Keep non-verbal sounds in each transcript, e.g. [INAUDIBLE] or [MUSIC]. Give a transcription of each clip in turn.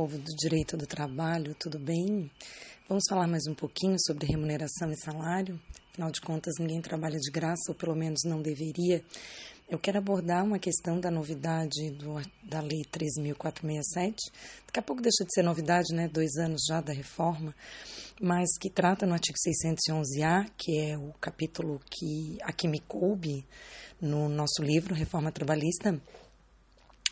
povo do direito do trabalho, tudo bem? Vamos falar mais um pouquinho sobre remuneração e salário? Afinal de contas, ninguém trabalha de graça, ou pelo menos não deveria. Eu quero abordar uma questão da novidade do, da Lei 13.467. Daqui a pouco deixa de ser novidade, né? Dois anos já da reforma, mas que trata no artigo 611-A, que é o capítulo que aqui me coube no nosso livro Reforma Trabalhista,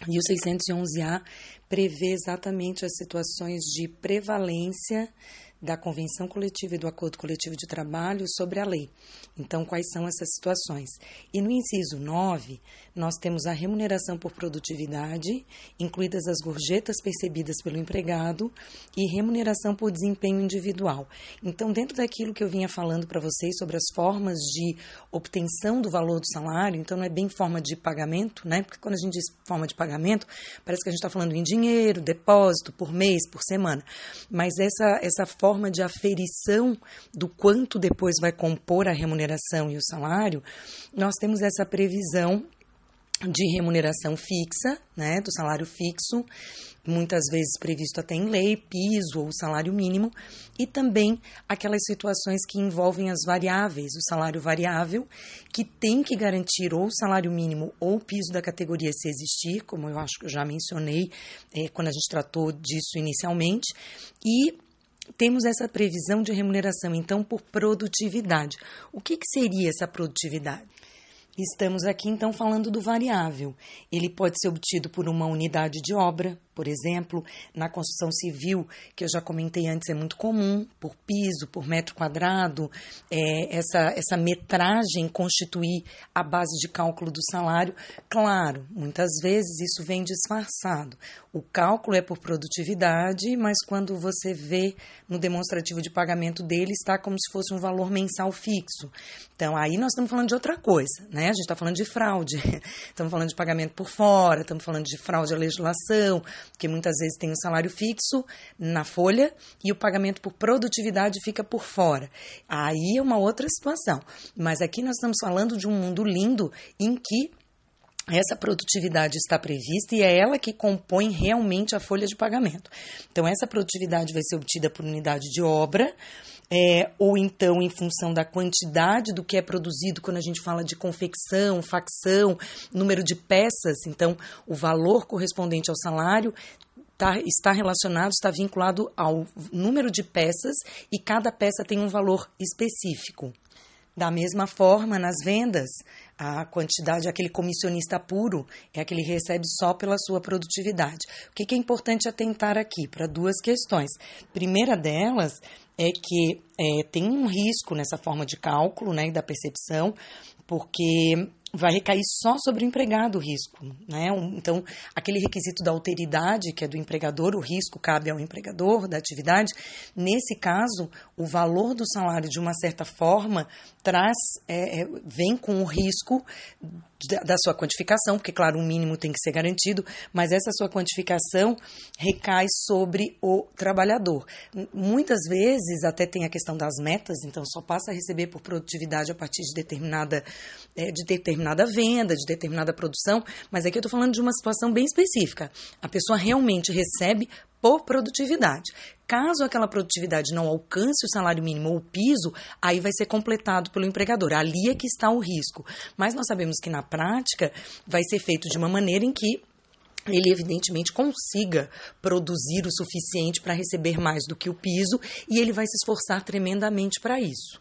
e o 611-A prevê exatamente as situações de prevalência da convenção coletiva e do acordo coletivo de trabalho sobre a lei. Então, quais são essas situações? E no inciso 9, nós temos a remuneração por produtividade, incluídas as gorjetas percebidas pelo empregado, e remuneração por desempenho individual. Então, dentro daquilo que eu vinha falando para vocês sobre as formas de obtenção do valor do salário, então não é bem forma de pagamento, né? Porque quando a gente diz forma de pagamento, parece que a gente está falando em dinheiro, depósito, por mês, por semana. Mas essa, essa forma de aferição do quanto depois vai compor a remuneração e o salário, nós temos essa previsão de remuneração fixa, né, do salário fixo, muitas vezes previsto até em lei, piso ou salário mínimo, e também aquelas situações que envolvem as variáveis, o salário variável, que tem que garantir ou salário mínimo ou piso da categoria se existir, como eu acho que eu já mencionei é, quando a gente tratou disso inicialmente, e temos essa previsão de remuneração, então, por produtividade. O que, que seria essa produtividade? Estamos aqui então falando do variável. Ele pode ser obtido por uma unidade de obra, por exemplo, na construção civil, que eu já comentei antes, é muito comum, por piso, por metro quadrado, é, essa, essa metragem constituir a base de cálculo do salário. Claro, muitas vezes isso vem disfarçado. O cálculo é por produtividade, mas quando você vê no demonstrativo de pagamento dele, está como se fosse um valor mensal fixo. Então, aí nós estamos falando de outra coisa, né? A gente está falando de fraude, [LAUGHS] estamos falando de pagamento por fora, estamos falando de fraude à legislação, porque muitas vezes tem um salário fixo na folha e o pagamento por produtividade fica por fora. Aí é uma outra situação. Mas aqui nós estamos falando de um mundo lindo em que essa produtividade está prevista e é ela que compõe realmente a folha de pagamento. Então, essa produtividade vai ser obtida por unidade de obra, é, ou então em função da quantidade do que é produzido quando a gente fala de confecção, facção, número de peças, então o valor correspondente ao salário tá, está relacionado, está vinculado ao número de peças e cada peça tem um valor específico. Da mesma forma, nas vendas, a quantidade, aquele comissionista puro, é aquele que recebe só pela sua produtividade. O que é importante atentar aqui? Para duas questões. Primeira delas é que é, tem um risco nessa forma de cálculo né, da percepção, porque vai recair só sobre o empregado o risco, né? Então, aquele requisito da alteridade, que é do empregador, o risco cabe ao empregador da atividade. Nesse caso, o valor do salário, de uma certa forma, traz, é, é vem com o risco da sua quantificação, porque, claro, o mínimo tem que ser garantido, mas essa sua quantificação recai sobre o trabalhador. Muitas vezes até tem a questão das metas, então só passa a receber por produtividade a partir de determinada, é, de determinada venda, de determinada produção, mas aqui eu estou falando de uma situação bem específica. A pessoa realmente recebe por produtividade. Caso aquela produtividade não alcance o salário mínimo ou o piso, aí vai ser completado pelo empregador. Ali é que está o risco. Mas nós sabemos que na prática vai ser feito de uma maneira em que ele evidentemente consiga produzir o suficiente para receber mais do que o piso e ele vai se esforçar tremendamente para isso.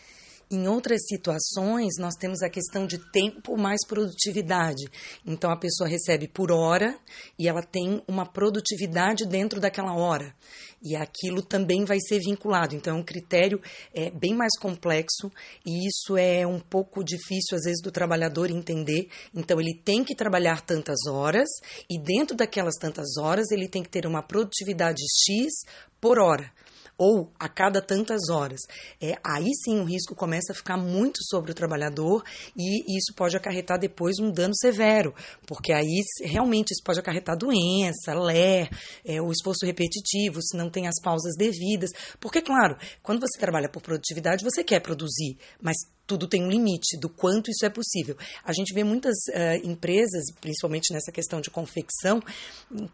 Em outras situações, nós temos a questão de tempo mais produtividade. Então, a pessoa recebe por hora e ela tem uma produtividade dentro daquela hora. E aquilo também vai ser vinculado. Então, é um critério é, bem mais complexo e isso é um pouco difícil, às vezes, do trabalhador entender. Então, ele tem que trabalhar tantas horas e, dentro daquelas tantas horas, ele tem que ter uma produtividade X por hora ou a cada tantas horas. É, aí sim o risco começa a ficar muito sobre o trabalhador e isso pode acarretar depois um dano severo, porque aí realmente isso pode acarretar doença, ler, é, o esforço repetitivo, se não tem as pausas devidas. Porque, claro, quando você trabalha por produtividade, você quer produzir, mas tudo tem um limite do quanto isso é possível. A gente vê muitas uh, empresas, principalmente nessa questão de confecção,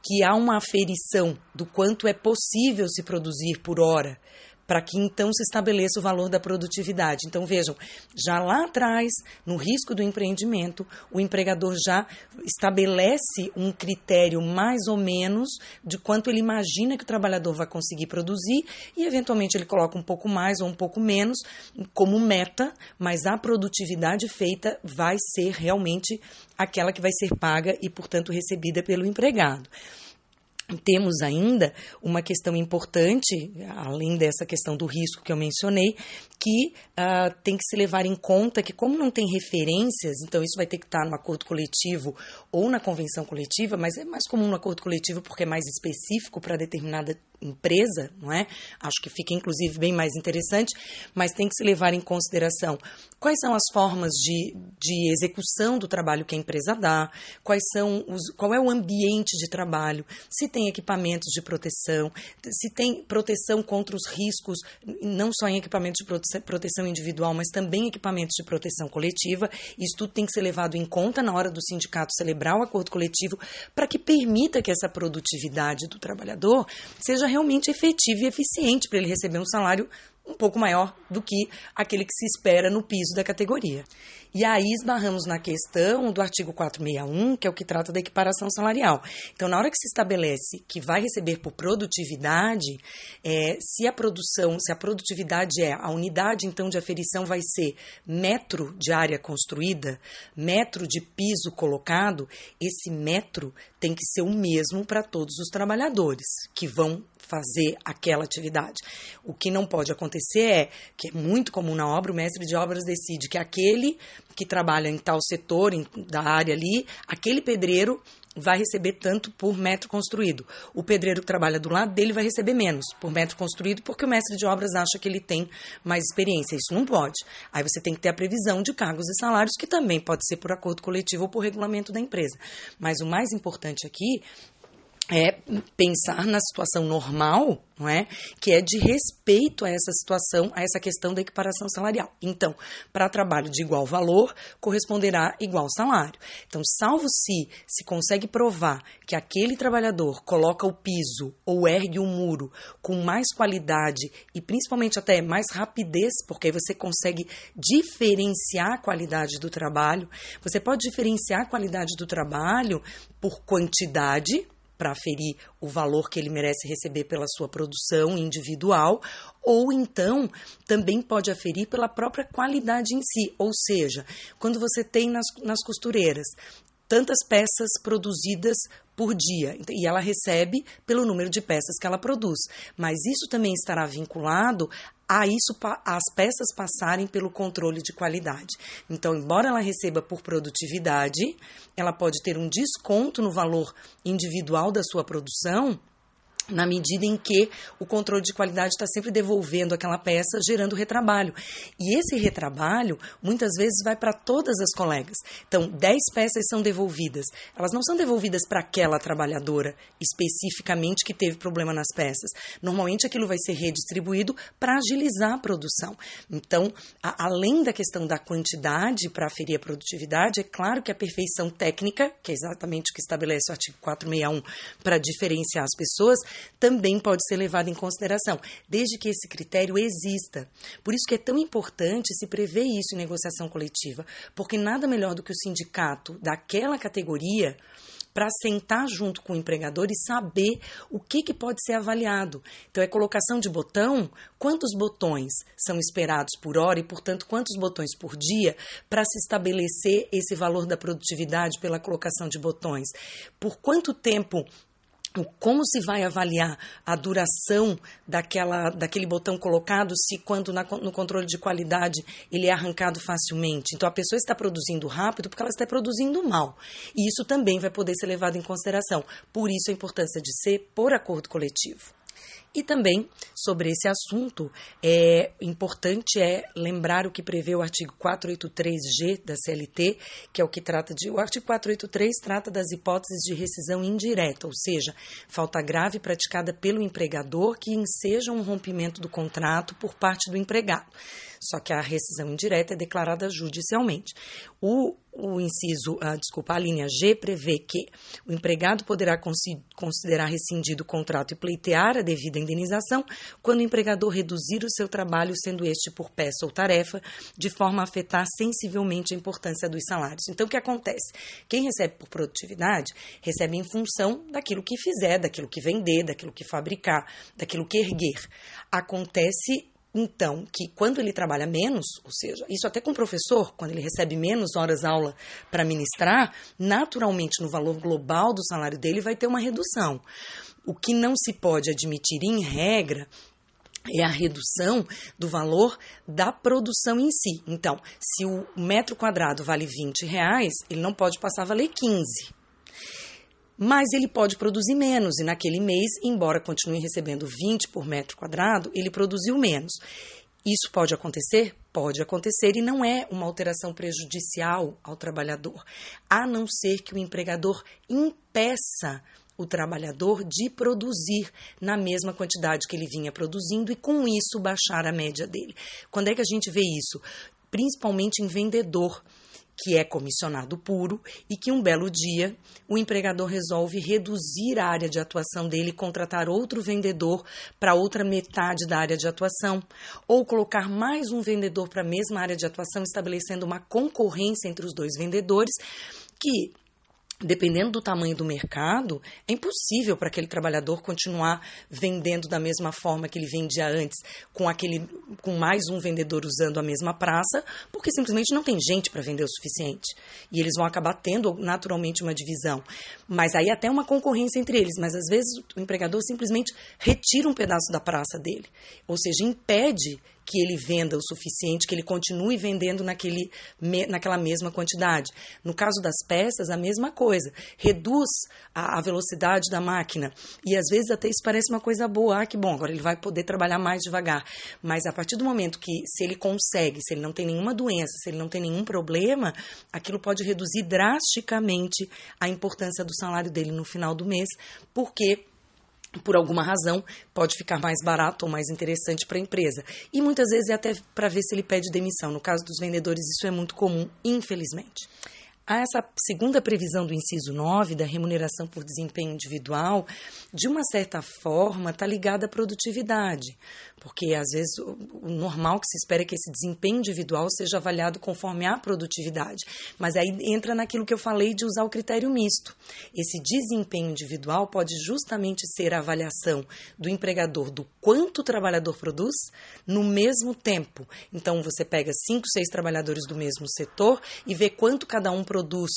que há uma aferição do quanto é possível se produzir por hora para que então se estabeleça o valor da produtividade. Então vejam, já lá atrás, no risco do empreendimento, o empregador já estabelece um critério mais ou menos de quanto ele imagina que o trabalhador vai conseguir produzir e eventualmente ele coloca um pouco mais ou um pouco menos como meta, mas a produtividade feita vai ser realmente aquela que vai ser paga e, portanto, recebida pelo empregado. Temos ainda uma questão importante, além dessa questão do risco que eu mencionei, que uh, tem que se levar em conta que, como não tem referências, então isso vai ter que estar no acordo coletivo ou na convenção coletiva, mas é mais comum no acordo coletivo porque é mais específico para determinada empresa, não é? Acho que fica inclusive bem mais interessante, mas tem que se levar em consideração quais são as formas de, de execução do trabalho que a empresa dá, quais são os, qual é o ambiente de trabalho, se tem equipamentos de proteção, se tem proteção contra os riscos, não só em equipamentos de proteção individual, mas também equipamentos de proteção coletiva. Isso tudo tem que ser levado em conta na hora do sindicato celebrar o acordo coletivo para que permita que essa produtividade do trabalhador seja realmente efetivo e eficiente para ele receber um salário um pouco maior do que aquele que se espera no piso da categoria. E aí esbarramos na questão do artigo 461, que é o que trata da equiparação salarial. Então, na hora que se estabelece que vai receber por produtividade, é, se a produção, se a produtividade é a unidade então de aferição vai ser metro de área construída, metro de piso colocado, esse metro tem que ser o mesmo para todos os trabalhadores que vão fazer aquela atividade. O que não pode acontecer é que é muito comum na obra, o mestre de obras decide que aquele que trabalha em tal setor, em, da área ali, aquele pedreiro vai receber tanto por metro construído. O pedreiro que trabalha do lado dele vai receber menos por metro construído, porque o mestre de obras acha que ele tem mais experiência. Isso não pode. Aí você tem que ter a previsão de cargos e salários, que também pode ser por acordo coletivo ou por regulamento da empresa. Mas o mais importante aqui é pensar na situação normal, não é? Que é de respeito a essa situação, a essa questão da equiparação salarial. Então, para trabalho de igual valor, corresponderá igual salário. Então, salvo se se consegue provar que aquele trabalhador coloca o piso ou ergue o muro com mais qualidade e principalmente até mais rapidez, porque aí você consegue diferenciar a qualidade do trabalho. Você pode diferenciar a qualidade do trabalho por quantidade, para aferir o valor que ele merece receber pela sua produção individual, ou então também pode aferir pela própria qualidade em si. Ou seja, quando você tem nas, nas costureiras tantas peças produzidas por dia e ela recebe pelo número de peças que ela produz. Mas isso também estará vinculado a isso as peças passarem pelo controle de qualidade. Então, embora ela receba por produtividade, ela pode ter um desconto no valor individual da sua produção na medida em que o controle de qualidade está sempre devolvendo aquela peça, gerando retrabalho. E esse retrabalho, muitas vezes, vai para todas as colegas. Então, 10 peças são devolvidas. Elas não são devolvidas para aquela trabalhadora especificamente que teve problema nas peças. Normalmente, aquilo vai ser redistribuído para agilizar a produção. Então, a, além da questão da quantidade para aferir a produtividade, é claro que a perfeição técnica, que é exatamente o que estabelece o artigo 461 para diferenciar as pessoas, também pode ser levado em consideração, desde que esse critério exista. Por isso que é tão importante se prever isso em negociação coletiva, porque nada melhor do que o sindicato daquela categoria para sentar junto com o empregador e saber o que, que pode ser avaliado. Então, é colocação de botão, quantos botões são esperados por hora e, portanto, quantos botões por dia para se estabelecer esse valor da produtividade pela colocação de botões. Por quanto tempo como se vai avaliar a duração daquela, daquele botão colocado se quando na, no controle de qualidade ele é arrancado facilmente. Então a pessoa está produzindo rápido porque ela está produzindo mal. E isso também vai poder ser levado em consideração. Por isso a importância de ser por acordo coletivo. E também sobre esse assunto, é importante é lembrar o que prevê o artigo 483G da CLT, que é o que trata de. O artigo 483 trata das hipóteses de rescisão indireta, ou seja, falta grave praticada pelo empregador que enseja um rompimento do contrato por parte do empregado. Só que a rescisão indireta é declarada judicialmente. O, o inciso, ah, desculpa, a linha G prevê que o empregado poderá considerar rescindido o contrato e pleitear a devida indenização quando o empregador reduzir o seu trabalho, sendo este por peça ou tarefa, de forma a afetar sensivelmente a importância dos salários. Então, o que acontece? Quem recebe por produtividade, recebe em função daquilo que fizer, daquilo que vender, daquilo que fabricar, daquilo que erguer. Acontece então, que quando ele trabalha menos, ou seja, isso até com o professor, quando ele recebe menos horas aula para ministrar, naturalmente no valor global do salário dele vai ter uma redução. O que não se pode admitir em regra é a redução do valor da produção em si. Então, se o metro quadrado vale 20 reais, ele não pode passar a valer 15 mas ele pode produzir menos, e naquele mês, embora continue recebendo 20 por metro quadrado, ele produziu menos. Isso pode acontecer? Pode acontecer e não é uma alteração prejudicial ao trabalhador, a não ser que o empregador impeça o trabalhador de produzir na mesma quantidade que ele vinha produzindo e com isso baixar a média dele. Quando é que a gente vê isso? Principalmente em vendedor que é comissionado puro e que um belo dia o empregador resolve reduzir a área de atuação dele e contratar outro vendedor para outra metade da área de atuação, ou colocar mais um vendedor para a mesma área de atuação, estabelecendo uma concorrência entre os dois vendedores que dependendo do tamanho do mercado, é impossível para aquele trabalhador continuar vendendo da mesma forma que ele vendia antes, com aquele com mais um vendedor usando a mesma praça, porque simplesmente não tem gente para vender o suficiente. E eles vão acabar tendo naturalmente uma divisão. Mas aí até uma concorrência entre eles, mas às vezes o empregador simplesmente retira um pedaço da praça dele, ou seja, impede que ele venda o suficiente, que ele continue vendendo naquele, naquela mesma quantidade. No caso das peças, a mesma coisa. Reduz a, a, velocidade da máquina. E às vezes até isso parece uma coisa boa. Ah, que bom, agora ele vai poder trabalhar mais devagar. Mas a partir do momento que, se ele consegue, se ele não tem nenhuma doença, se ele não tem nenhum problema, aquilo pode reduzir drasticamente a importância do salário dele no final do mês, porque por alguma razão, pode ficar mais barato ou mais interessante para a empresa. E muitas vezes é até para ver se ele pede demissão. No caso dos vendedores, isso é muito comum, infelizmente. Há essa segunda previsão do inciso 9, da remuneração por desempenho individual, de uma certa forma, está ligada à produtividade, porque às vezes o normal que se espera é que esse desempenho individual seja avaliado conforme a produtividade. Mas aí entra naquilo que eu falei de usar o critério misto. Esse desempenho individual pode justamente ser a avaliação do empregador do quanto o trabalhador produz no mesmo tempo. Então você pega cinco, seis trabalhadores do mesmo setor e vê quanto cada um produz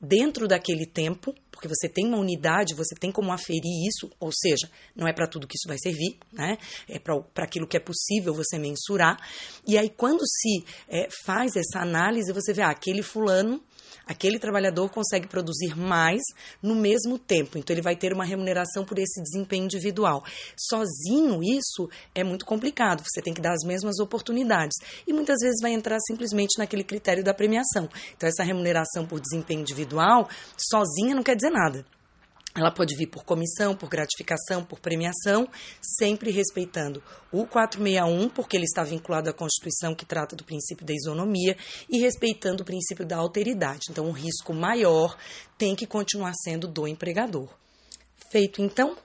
dentro daquele tempo, porque você tem uma unidade, você tem como aferir isso, ou seja, não é para tudo que isso vai servir, né? É para aquilo que é possível você mensurar. E aí, quando se é, faz essa análise, você vê, ah, aquele fulano aquele trabalhador consegue produzir mais no mesmo tempo. Então, ele vai ter uma remuneração por esse desempenho individual. Sozinho, isso é muito complicado. Você tem que dar as mesmas oportunidades. E muitas vezes vai entrar simplesmente naquele critério da premiação. Então, essa remuneração por desempenho individual, sozinha, não quer dizer nada. Ela pode vir por comissão, por gratificação, por premiação, sempre respeitando o 461, porque ele está vinculado à Constituição que trata do princípio da isonomia, e respeitando o princípio da alteridade. Então, o risco maior tem que continuar sendo do empregador. Feito então,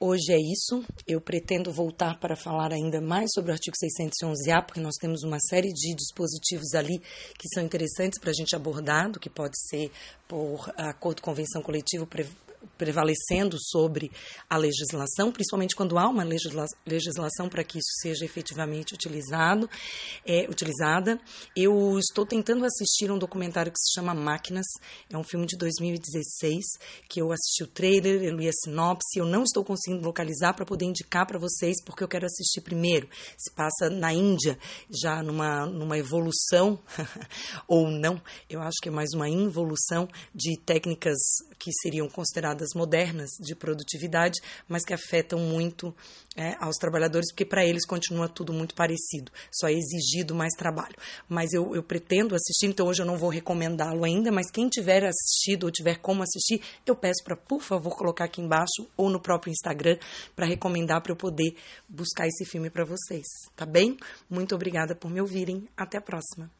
hoje é isso. Eu pretendo voltar para falar ainda mais sobre o artigo 611-A, porque nós temos uma série de dispositivos ali que são interessantes para a gente abordar, do que pode ser por acordo convenção coletiva prevalecendo sobre a legislação, principalmente quando há uma legisla legislação para que isso seja efetivamente utilizado, é, utilizada. Eu estou tentando assistir um documentário que se chama Máquinas, é um filme de 2016, que eu assisti o trailer, eu li a sinopse, eu não estou conseguindo localizar para poder indicar para vocês, porque eu quero assistir primeiro. Se passa na Índia, já numa, numa evolução, [LAUGHS] ou não, eu acho que é mais uma involução de técnicas que seriam consideradas modernas de produtividade, mas que afetam muito é, aos trabalhadores, porque para eles continua tudo muito parecido, só é exigido mais trabalho. Mas eu, eu pretendo assistir, então hoje eu não vou recomendá-lo ainda, mas quem tiver assistido ou tiver como assistir, eu peço para, por favor, colocar aqui embaixo ou no próprio Instagram para recomendar para eu poder buscar esse filme para vocês, tá bem? Muito obrigada por me ouvirem. Até a próxima.